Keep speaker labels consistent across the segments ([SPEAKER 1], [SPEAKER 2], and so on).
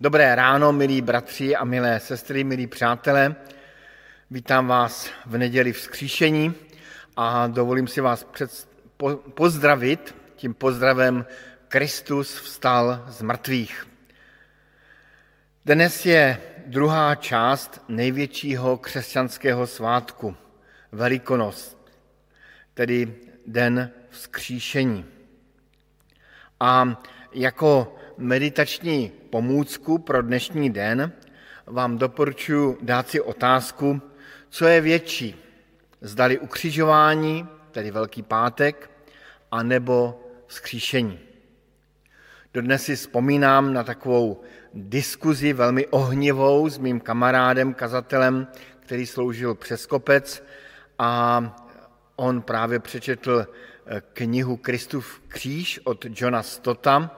[SPEAKER 1] Dobré ráno, milí bratři a milé sestry, milí přátelé. Vítám vás v neděli vzkříšení a dovolím si vás před, po, pozdravit tím pozdravem Kristus vstal z mrtvých. Dnes je druhá část největšího křesťanského svátku, Velikonost, tedy Den vzkříšení. A jako meditační pomůcku pro dnešní den vám doporučuji dát si otázku, co je větší, zdali ukřižování, tedy Velký pátek, anebo vzkříšení. Dodnes si vzpomínám na takovou diskuzi velmi ohnivou s mým kamarádem, kazatelem, který sloužil přes kopec a on právě přečetl eh, knihu Kristův kříž od Johna Stota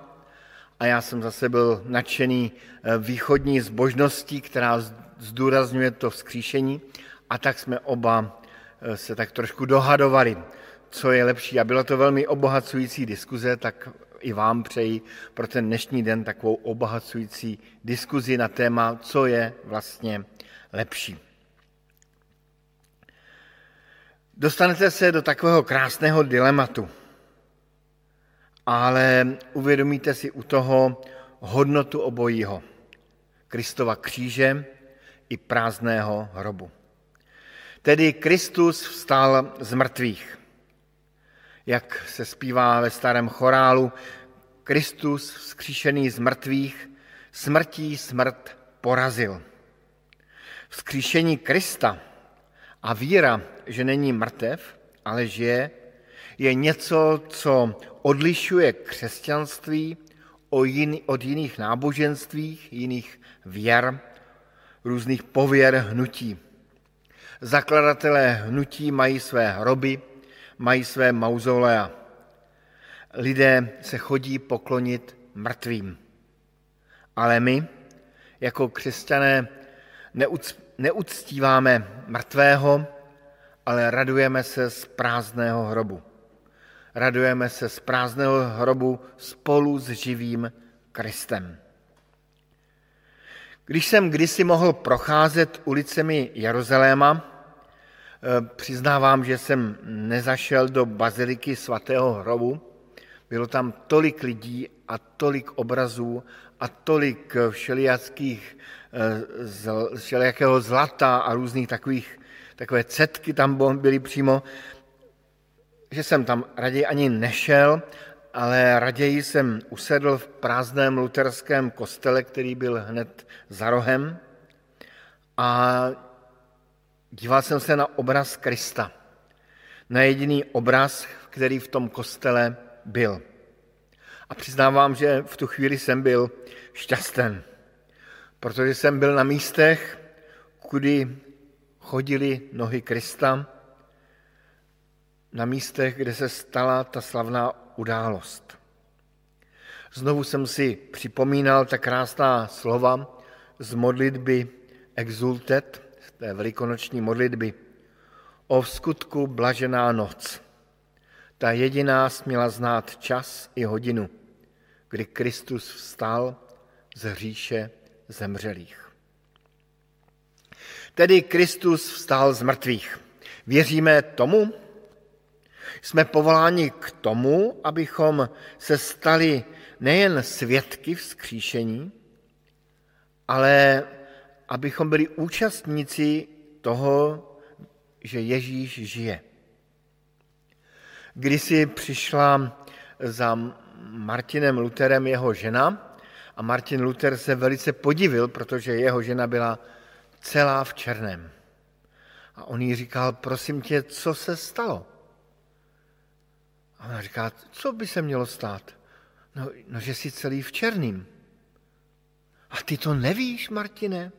[SPEAKER 1] a já jsem zase byl nadšený eh, východní zbožností, která zdůrazňuje to vzkříšení a tak jsme oba eh, se tak trošku dohadovali, co je lepší. A bylo to velmi obohacující diskuze, tak i vám přeji pro ten dnešní den takovou obohacující diskuzi na téma, co je vlastně lepší. Dostanete se do takového krásného dilematu, ale uvědomíte si u toho hodnotu obojího. Kristova kříže i prázdného hrobu. Tedy Kristus vstal z mrtvých. Jak se zpívá ve starém chorálu, Kristus vzkříšený z mrtvých smrtí smrt porazil. Vzkříšení Krista a víra, že není mrtev, ale žije, je něco, co odlišuje křesťanství od jiných náboženství, jiných věr, různých pověr hnutí. Zakladatelé hnutí mají své hroby, mají své mauzolea. Lidé se chodí poklonit mrtvým. Ale my, jako křesťané, neuctíváme mrtvého, ale radujeme se z prázdného hrobu. Radujeme se z prázdného hrobu spolu s živým Kristem. Když jsem kdysi mohl procházet ulicemi Jeruzaléma, eh, přiznávám, že jsem nezašel do baziliky svatého hrobu. Bylo tam tolik lidí a tolik obrazů a tolik všelijakých, eh, všelijakého zlata a různých takových, takové cetky tam byly přímo, že jsem tam raději ani nešel ale raději jsem usedl v prázdném luterském kostele, který byl hned za rohem a díval jsem se na obraz Krista. Na jediný obraz, který v tom kostele byl. A přiznávám, že v tu chvíli jsem byl šťasten, protože jsem byl na místech, kudy chodili nohy Krista, na místech, kde se stala ta slavná událost. Znovu jsem si připomínal ta krásná slova z modlitby Exultet, z té velikonoční modlitby. O skutku blažená noc. Ta jediná směla znát čas i hodinu, kdy Kristus vstal z hříše zemřelých. Tedy Kristus vstal z mrtvých. Věříme tomu? Jsme povoláni k tomu, abychom se stali nejen svědky vzkříšení, ale abychom byli účastníci toho, že Ježíš žije. Kdysi přišla za Martinem Luterem jeho žena a Martin Luther se velice podivil, protože jeho žena byla celá v černém. A on jí říkal, prosím tě, co se stalo? A ona říká, co by se mělo stát? No, no že jsi celý v černým. A ty to nevíš, Martine?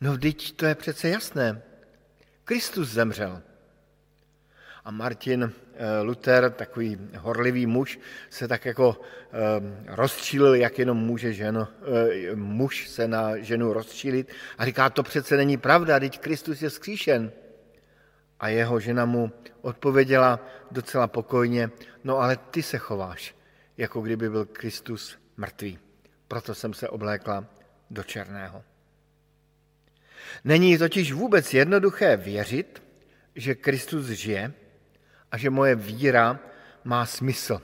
[SPEAKER 1] No, teď to je přece jasné. Kristus zemřel. A Martin eh, Luther, takový horlivý muž, se tak jako eh, rozčílil, jak jenom může ženo, eh, muž se na ženu rozčílit a říká, to přece není pravda, teď Kristus je skříšen. A jeho žena mu odpověděla docela pokojně, no ale ty se chováš, jako kdyby byl Kristus mrtvý. proto jsem se oblékla do černého. Není totiž vůbec jednoduché věřit, že Kristus žije a že moje víra má smysl.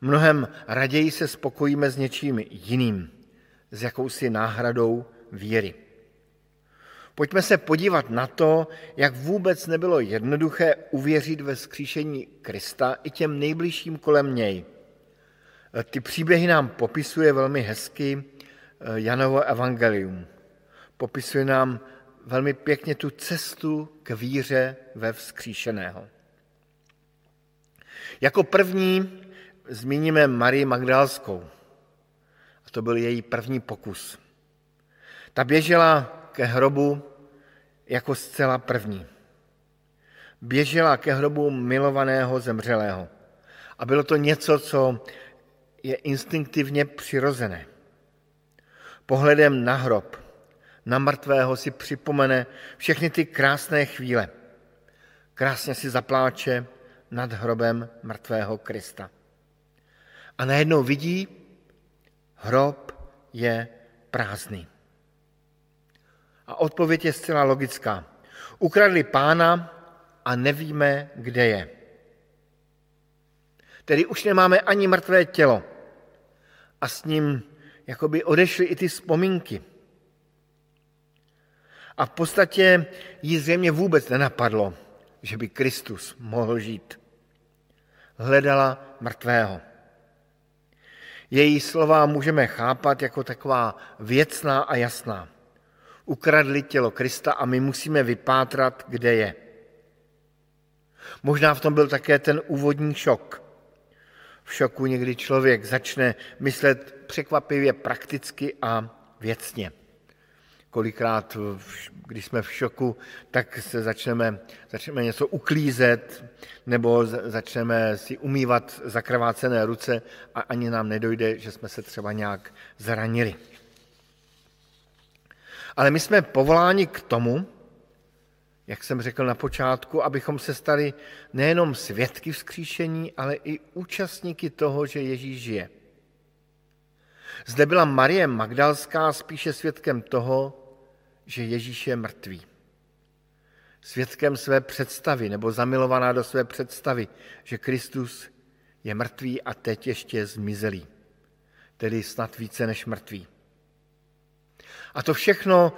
[SPEAKER 1] Mnohem raději se spokojíme s něčím jiným, s jakousi náhradou víry. Pojďme se podívat na to, jak vůbec nebylo jednoduché uvěřit ve skříšení Krista i těm nejbližším kolem něj. Ty příběhy nám popisuje velmi hezky eh, Janovo evangelium. Popisuje nám velmi pěkně tu cestu k víře ve vzkříšeného. Jako první zmíníme Marii Magdalskou. A to byl její první pokus. Ta běžela ke hrobu jako zcela první. Běžela ke hrobu milovaného zemřelého. A bylo to něco, co je instinktivně přirozené. Pohledem na hrob, na mrtvého si připomene všechny ty krásné chvíle. Krásně si zapláče nad hrobem mrtvého Krista. A najednou vidí, hrob je prázdný. A odpověď je zcela logická. Ukradli pána a nevíme, kde je. Tedy už nemáme ani mrtvé tělo. A s ním jakoby odešly i ty vzpomínky. A v podstatě jí zřejmě vůbec nenapadlo, že by Kristus mohl žít. Hledala mrtvého. Její slova můžeme chápat jako taková věcná a jasná. Ukradli tělo Krista a my musíme vypátrat, kde je. Možná v tom byl také ten úvodní šok. V šoku někdy člověk začne myslet překvapivě prakticky a věcně kolikrát, když jsme v šoku, tak se začneme, začneme něco uklízet nebo začneme si umývat zakrvácené ruce a ani nám nedojde, že jsme se třeba nějak zranili. Ale my jsme povoláni k tomu, jak jsem řekl na počátku, abychom se stali nejenom svědky vzkříšení, ale i účastníky toho, že Ježíš žije. Zde byla Marie Magdalská spíše svědkem toho, že Ježíš je mrtvý. Svědkem své představy, nebo zamilovaná do své představy, že Kristus je mrtvý a teď ještě zmizelý, tedy snad více než mrtvý. A to všechno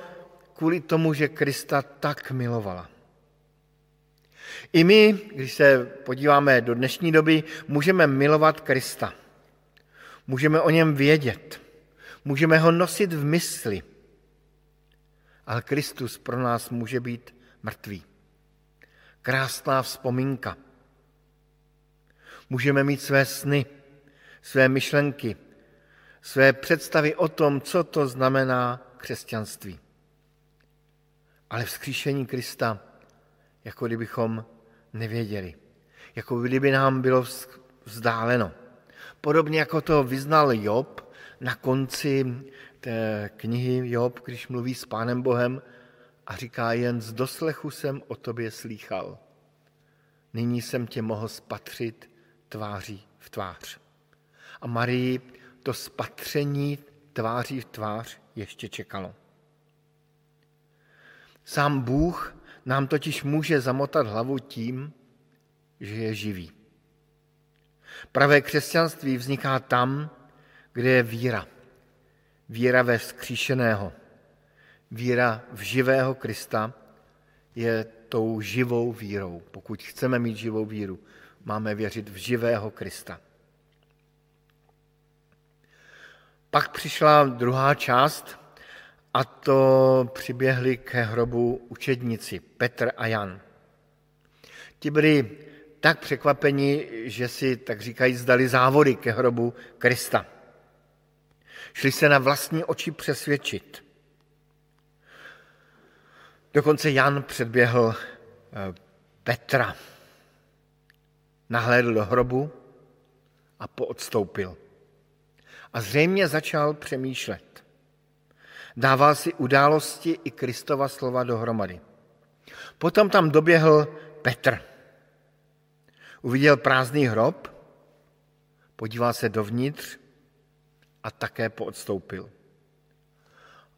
[SPEAKER 1] kvůli tomu, že Krista tak milovala. I my, když se podíváme do dnešní doby, můžeme milovat Krista. Můžeme o něm vědět. Můžeme ho nosit v mysli ale Kristus pro nás může být mrtvý. Krásná vzpomínka. Můžeme mít své sny, své myšlenky, své představy o tom, co to znamená křesťanství. Ale vzkříšení Krista, jako kdybychom nevěděli, jako kdyby nám bylo vzdáleno. Podobně jako to vyznal Job na konci té knihy Job, když mluví s Pánem Bohem a říká, jen z doslechu jsem o tobě slýchal. Nyní jsem tě mohl spatřit tváří v tvář. A Marii to spatření tváří v tvář ještě čekalo. Sám Bůh nám totiž může zamotat hlavu tím, že je živý. Pravé křesťanství vzniká tam, kde je víra víra ve vzkříšeného, víra v živého Krista je tou živou vírou. Pokud chceme mít živou víru, máme věřit v živého Krista. Pak přišla druhá část a to přiběhli ke hrobu učedníci Petr a Jan. Ti byli tak překvapeni, že si, tak říkají, zdali závody ke hrobu Krista. Šli se na vlastní oči přesvědčit. Dokonce Jan předběhl eh, Petra, nahlédl do hrobu a poodstoupil. A zřejmě začal přemýšlet. Dával si události i Kristova slova dohromady. Potom tam doběhl Petr. Uviděl prázdný hrob, podíval se dovnitř a také poodstoupil.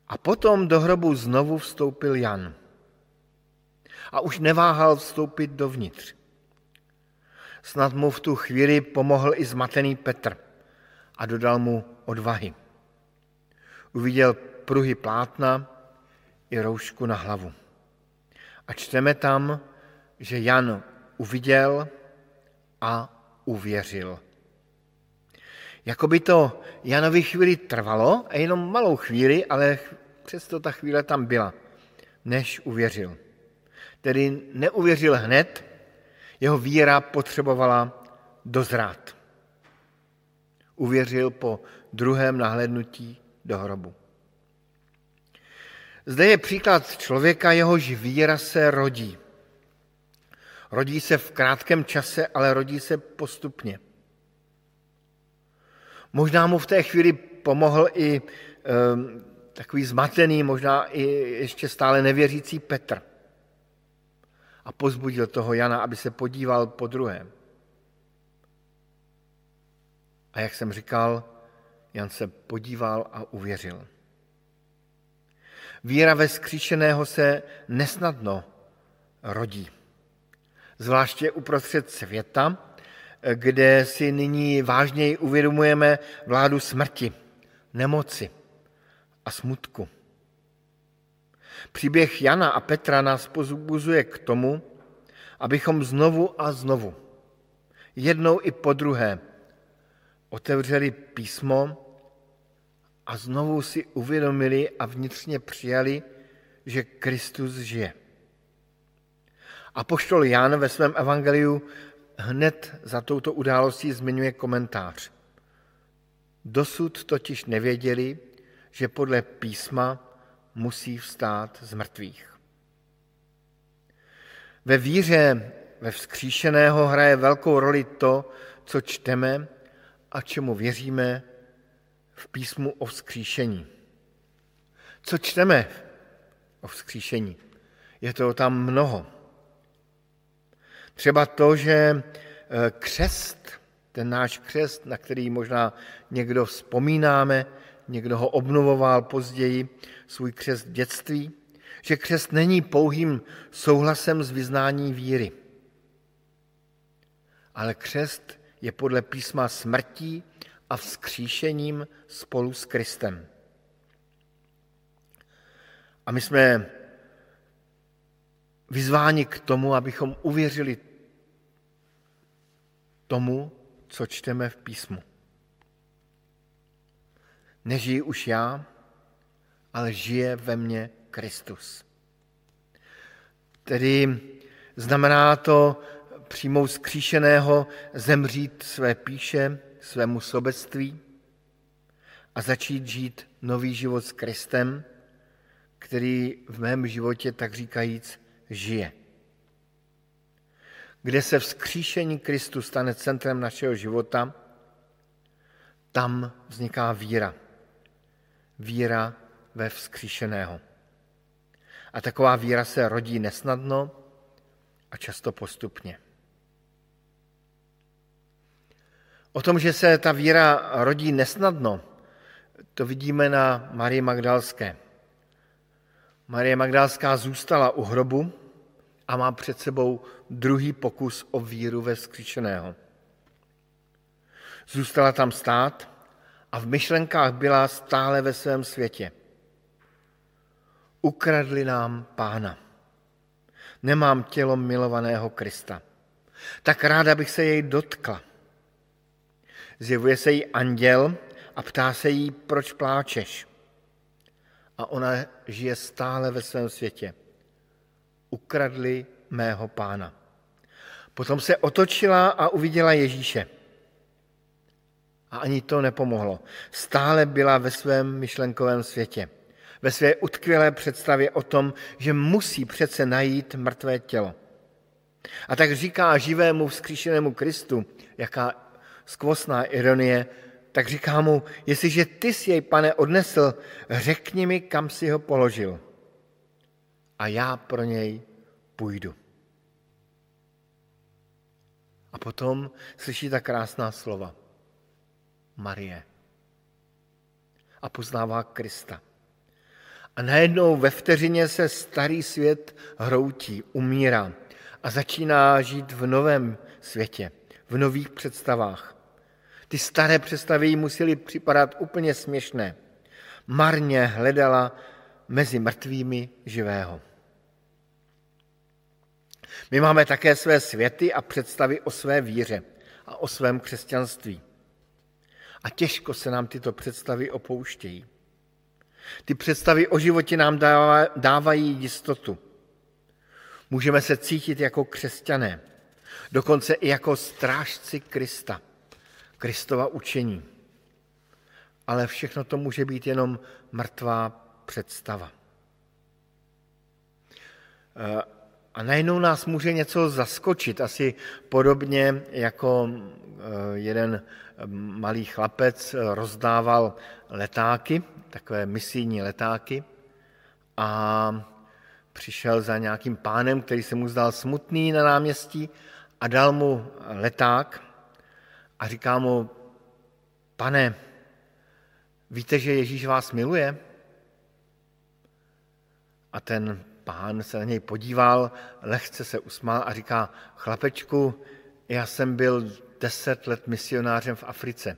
[SPEAKER 1] A potom do hrobu znovu vstoupil Jan. A už neváhal vstoupit dovnitř. Snad mu v tu chvíli pomohl i zmatený Petr a dodal mu odvahy. Uviděl pruhy plátna i roušku na hlavu. A čteme tam, že Jan uviděl a uvěřil. Jakoby to Janovi chvíli trvalo, a jenom malou chvíli, ale přesto ta chvíle tam byla, než uvěřil. Tedy neuvěřil hned, jeho víra potřebovala dozrát. Uvěřil po druhém nahlédnutí do hrobu. Zde je příklad člověka, jehož víra se rodí. Rodí se v krátkém čase, ale rodí se postupně. Možná mu v té chvíli pomohl i um, takový zmatený, možná i ještě stále nevěřící Petr. A pozbudil toho Jana, aby se podíval po druhém. A jak jsem říkal, Jan se podíval a uvěřil. Víra ve skříšeného se nesnadno rodí. Zvláště uprostřed světa, kde si nyní vážněji uvědomujeme vládu smrti, nemoci a smutku. Příběh Jana a Petra nás pozbuzuje k tomu, abychom znovu a znovu, jednou i po druhé, otevřeli písmo a znovu si uvědomili a vnitřně přijali, že Kristus žije. A poštol Jan ve svém evangeliu hned za touto událostí zmiňuje komentář. Dosud totiž nevěděli, že podle písma musí vstát z mrtvých. Ve víře ve vzkříšeného hraje velkou roli to, co čteme a čemu věříme v písmu o vzkříšení. Co čteme o vzkříšení? Je to tam mnoho. Třeba to, že e, křest, ten náš křest, na který možná někdo vzpomínáme, někdo ho obnovoval později, svůj křest dětství, že křest není pouhým souhlasem s vyznání víry. Ale křest je podle písma smrtí a vzkříšením spolu s Kristem. A my jsme vyzváni k tomu, abychom uvěřili tomu, co čteme v písmu. Nežijí už já, ale žije ve mně Kristus. Tedy znamená to přijmout zkříšeného, zemřít své píše, svému sobectví a začít žít nový život s Kristem, který v mém životě, tak říkajíc, žije. Kde se vzkříšení Kristu stane centrem našeho života, tam vzniká víra. Víra ve vzkříšeného. A taková víra se rodí nesnadno a často postupně. O tom, že se ta víra rodí nesnadno, to vidíme na Marii Magdalské. Marie Magdalská zůstala u hrobu a má před sebou druhý pokus o víru ve skříšeného. Zůstala tam stát a v myšlenkách byla stále ve svém světě. Ukradli nám pána. Nemám tělo milovaného Krista. Tak ráda bych se jej dotkla. Zjevuje se jí anděl a ptá se jí, proč pláčeš. A ona žije stále ve svém světě. Ukradli mého pána. Potom se otočila a uviděla Ježíše. A ani to nepomohlo. Stále byla ve svém myšlenkovém světě. Ve své utkvělé představě o tom, že musí přece najít mrtvé tělo. A tak říká živému vzkříšenému Kristu, jaká skvostná ironie, tak říká mu, jestliže ty si jej, pane, odnesl, řekni mi, kam si ho položil. A já pro něj půjdu. A potom slyší ta krásná slova. Marie. a poznává Krista. A najednou ve vteřině se starý svět hroutí, umírá a začíná žít v novém světě, v nových představách. Ty staré představy jí musely připadat úplně směšné. Marně hledala mezi mrtvými živého. My máme také své světy a představy o své víře a o svém křesťanství. A těžko se nám tyto představy opouštějí. Ty představy o životě nám dávají jistotu. Můžeme se cítit jako křesťané, dokonce i jako strážci Krista, Kristova učení. Ale všechno to může být jenom mrtvá představa. A najednou nás může něco zaskočit, asi podobně jako eh, jeden malý chlapec rozdával letáky, takové misijní letáky a přišel za nějakým pánem, který se mu zdal smutný na náměstí a dal mu leták a říká mu, pane, víte, že Ježíš vás miluje? A ten pán se na něj podíval, lehce se usmál a říká, chlapečku, já jsem byl deset let misionářem v Africe.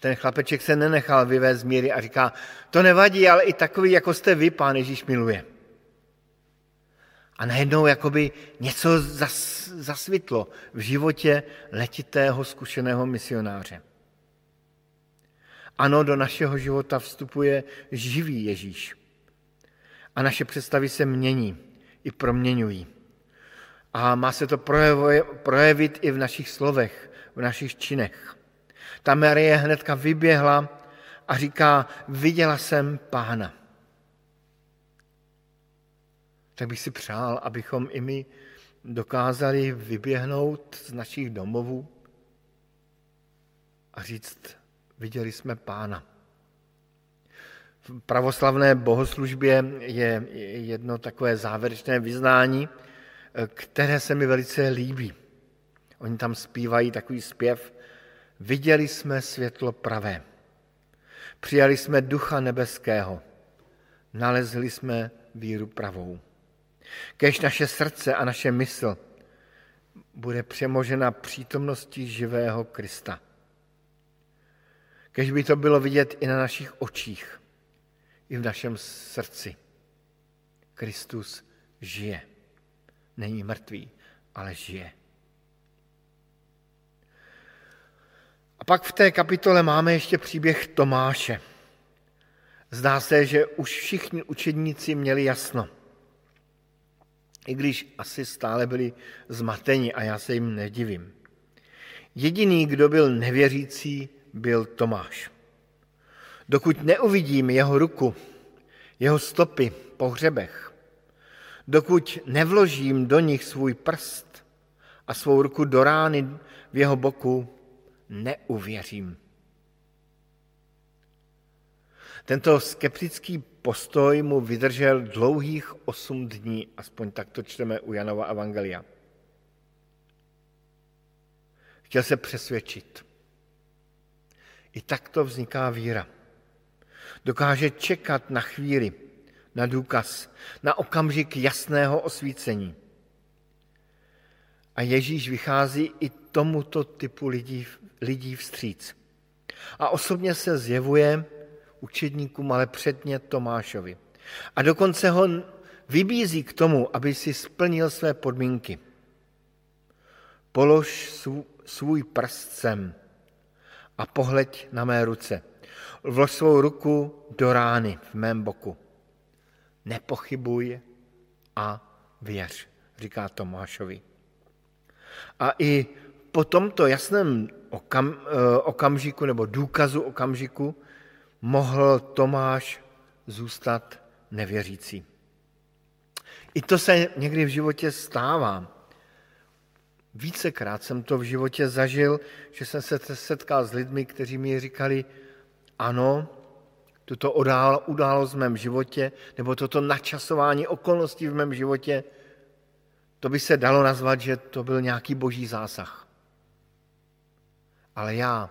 [SPEAKER 1] Ten chlapeček se nenechal vyvést z míry a říká, to nevadí, ale i takový, jako jste vy, pán Ježíš miluje. A najednou jakoby něco zas, zasvitlo v životě letitého zkušeného misionáře. Ano, do našeho života vstupuje živý Ježíš. A naše představy se mění i proměňují. A má se to projevit i v našich slovech, v našich činech. Ta Marie hnedka vyběhla a říká, viděla jsem pána. Tak bych si přál, abychom i my dokázali vyběhnout z našich domovů a říct, viděli jsme pána. V pravoslavné bohoslužbě je jedno takové závěrečné vyznání, které se mi velice líbí. Oni tam zpívají takový zpěv, viděli jsme světlo pravé, přijali jsme ducha nebeského, nalezli jsme víru pravou. Kež naše srdce a naše mysl bude přemožena přítomností živého Krista. Kež by to bylo vidět i na našich očích, i v našem srdci. Kristus žije. Není mrtvý, ale žije. A pak v té kapitole máme ještě příběh Tomáše. Zdá se, že už všichni učedníci měli jasno i když asi stále byli zmateni a já se jim nedivím. Jediný, kdo byl nevěřící, byl Tomáš. Dokud neuvidím jeho ruku, jeho stopy po hřebech, dokud nevložím do nich svůj prst a svou ruku do rány v jeho boku, neuvěřím. Tento skeptický postoj mu vydržel dlouhých osm dní, aspoň tak to čteme u Janova Evangelia. Chtěl se přesvědčit. I takto vzniká víra. Dokáže čekat na chvíli, na důkaz, na okamžik jasného osvícení. A Ježíš vychází i tomuto typu lidí, lidí vstříc. A osobně se zjevuje učedníkům, ale předně Tomášovi. A dokonce ho vybízí k tomu, aby si splnil své podmínky. Polož svůj prst sem a pohleď na mé ruce. Vlož svou ruku do rány v mém boku. Nepochybuj a věř, říká Tomášovi. A i po tomto jasném okam, eh, okamžiku nebo důkazu okamžiku mohl Tomáš zůstat nevěřící. I to se někdy v životě stává. Vícekrát jsem to v životě zažil, že jsem se setkal s lidmi, kteří mi říkali, ano, tuto událost v mém životě, nebo toto načasování okolností v mém životě, to by se dalo nazvat, že to byl nějaký boží zásah. Ale já,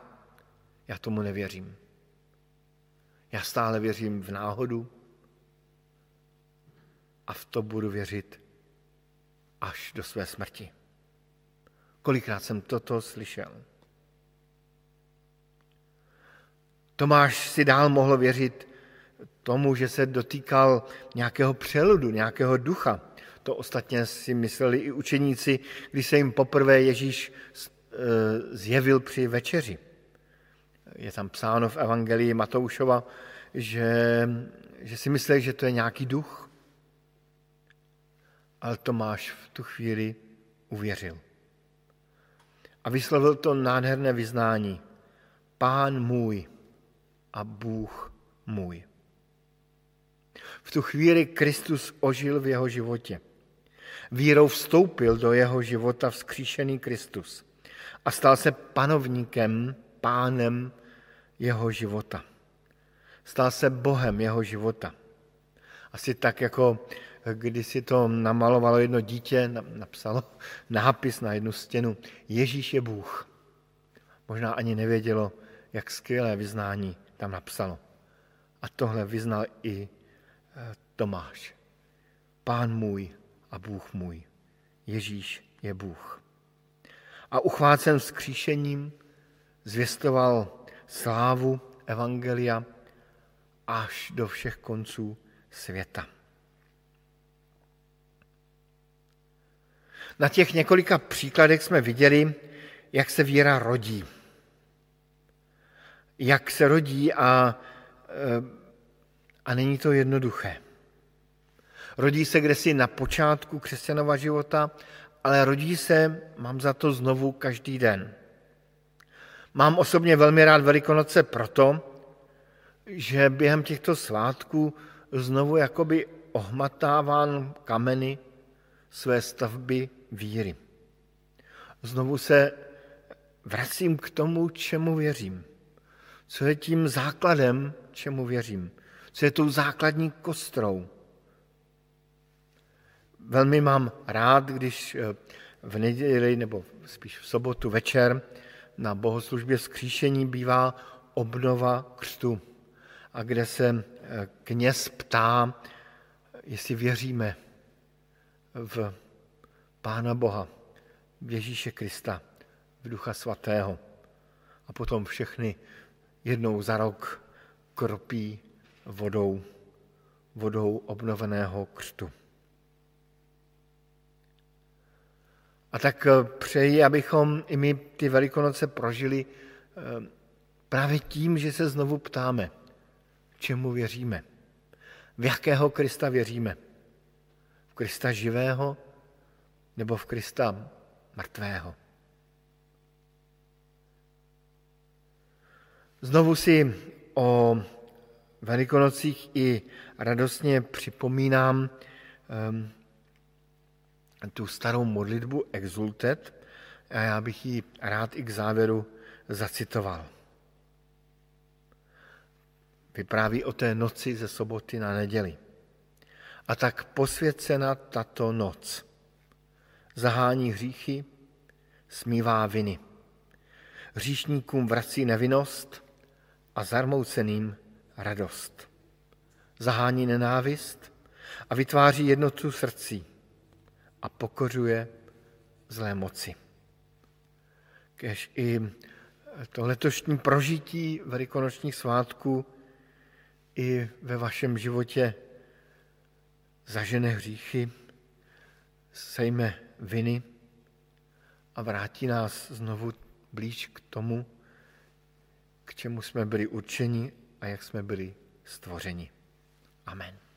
[SPEAKER 1] já tomu nevěřím. Já stále věřím v náhodu a v to budu věřit až do své smrti. Kolikrát jsem toto slyšel. Tomáš si dál mohl věřit tomu, že se dotýkal nějakého přeludu, nějakého ducha. To ostatně si mysleli i učeníci, když se jim poprvé Ježíš eh, zjevil při večeři. Je tam psáno v Evangelii Matoušova, že, že si mysleli, že to je nějaký duch. Ale Tomáš v tu chvíli uvěřil. A vyslovil to nádherné vyznání. Pán můj a Bůh můj. V tu chvíli Kristus ožil v jeho životě. Vírou vstoupil do jeho života vzkříšený Kristus a stal se panovníkem, pánem jeho života. Stal se Bohem jeho života. Asi tak, jako když si to namalovalo jedno dítě, napsalo nápis na jednu stěnu, Ježíš je Bůh. Možná ani nevědělo, jak skvělé vyznání tam napsalo. A tohle vyznal i eh, Tomáš. Pán můj a Bůh můj. Ježíš je Bůh. A uchvácen vzkříšením zvěstoval slávu Evangelia až do všech konců světa. Na těch několika příkladech jsme viděli, jak se víra rodí. Jak se rodí a, eh, a není to jednoduché. Rodí se kdesi na počátku křesťanova života, ale rodí se, mám za to znovu každý den. Mám osobně velmi rád Velikonoce proto, že během těchto svátků znovu jakoby ohmatávám kameny své stavby víry. Znovu se vracím k tomu, čemu věřím. Co je tím základem, čemu věřím. Co je tou základní kostrou. Velmi mám rád, když v neděli nebo spíš v sobotu večer na bohoslužbě vzkříšení bývá obnova křtu a kde se eh, kněz ptá, jestli věříme v Pána Boha, v Ježíše Krista, v Ducha Svatého. A potom všechny jednou za rok kropí vodou, vodou obnoveného křtu. A tak eh, přeji, abychom i my ty Velikonoce prožili eh, právě tím, že se znovu ptáme, čemu věříme, v jakého Krista věříme. V Krista živého nebo v Krista mrtvého. Znovu si o Velikonocích i radostně připomínám um, tu starou modlitbu Exultet a já bych ji rád i k závěru zacitoval. Vypráví o té noci ze soboty na neděli. A tak posvěcena tato noc. Zahání hříchy, smívá viny. Hříšníkům vrací nevinnost a zarmouceným radost. Zahání nenávist a vytváří jednotu srdcí a pokořuje zlé moci. Kež i to letošní prožití velikonočních svátků i ve vašem životě zažene hříchy, sejme viny a vrátí nás znovu blíž k tomu, k čemu jsme byli určeni a jak jsme byli stvořeni. Amen.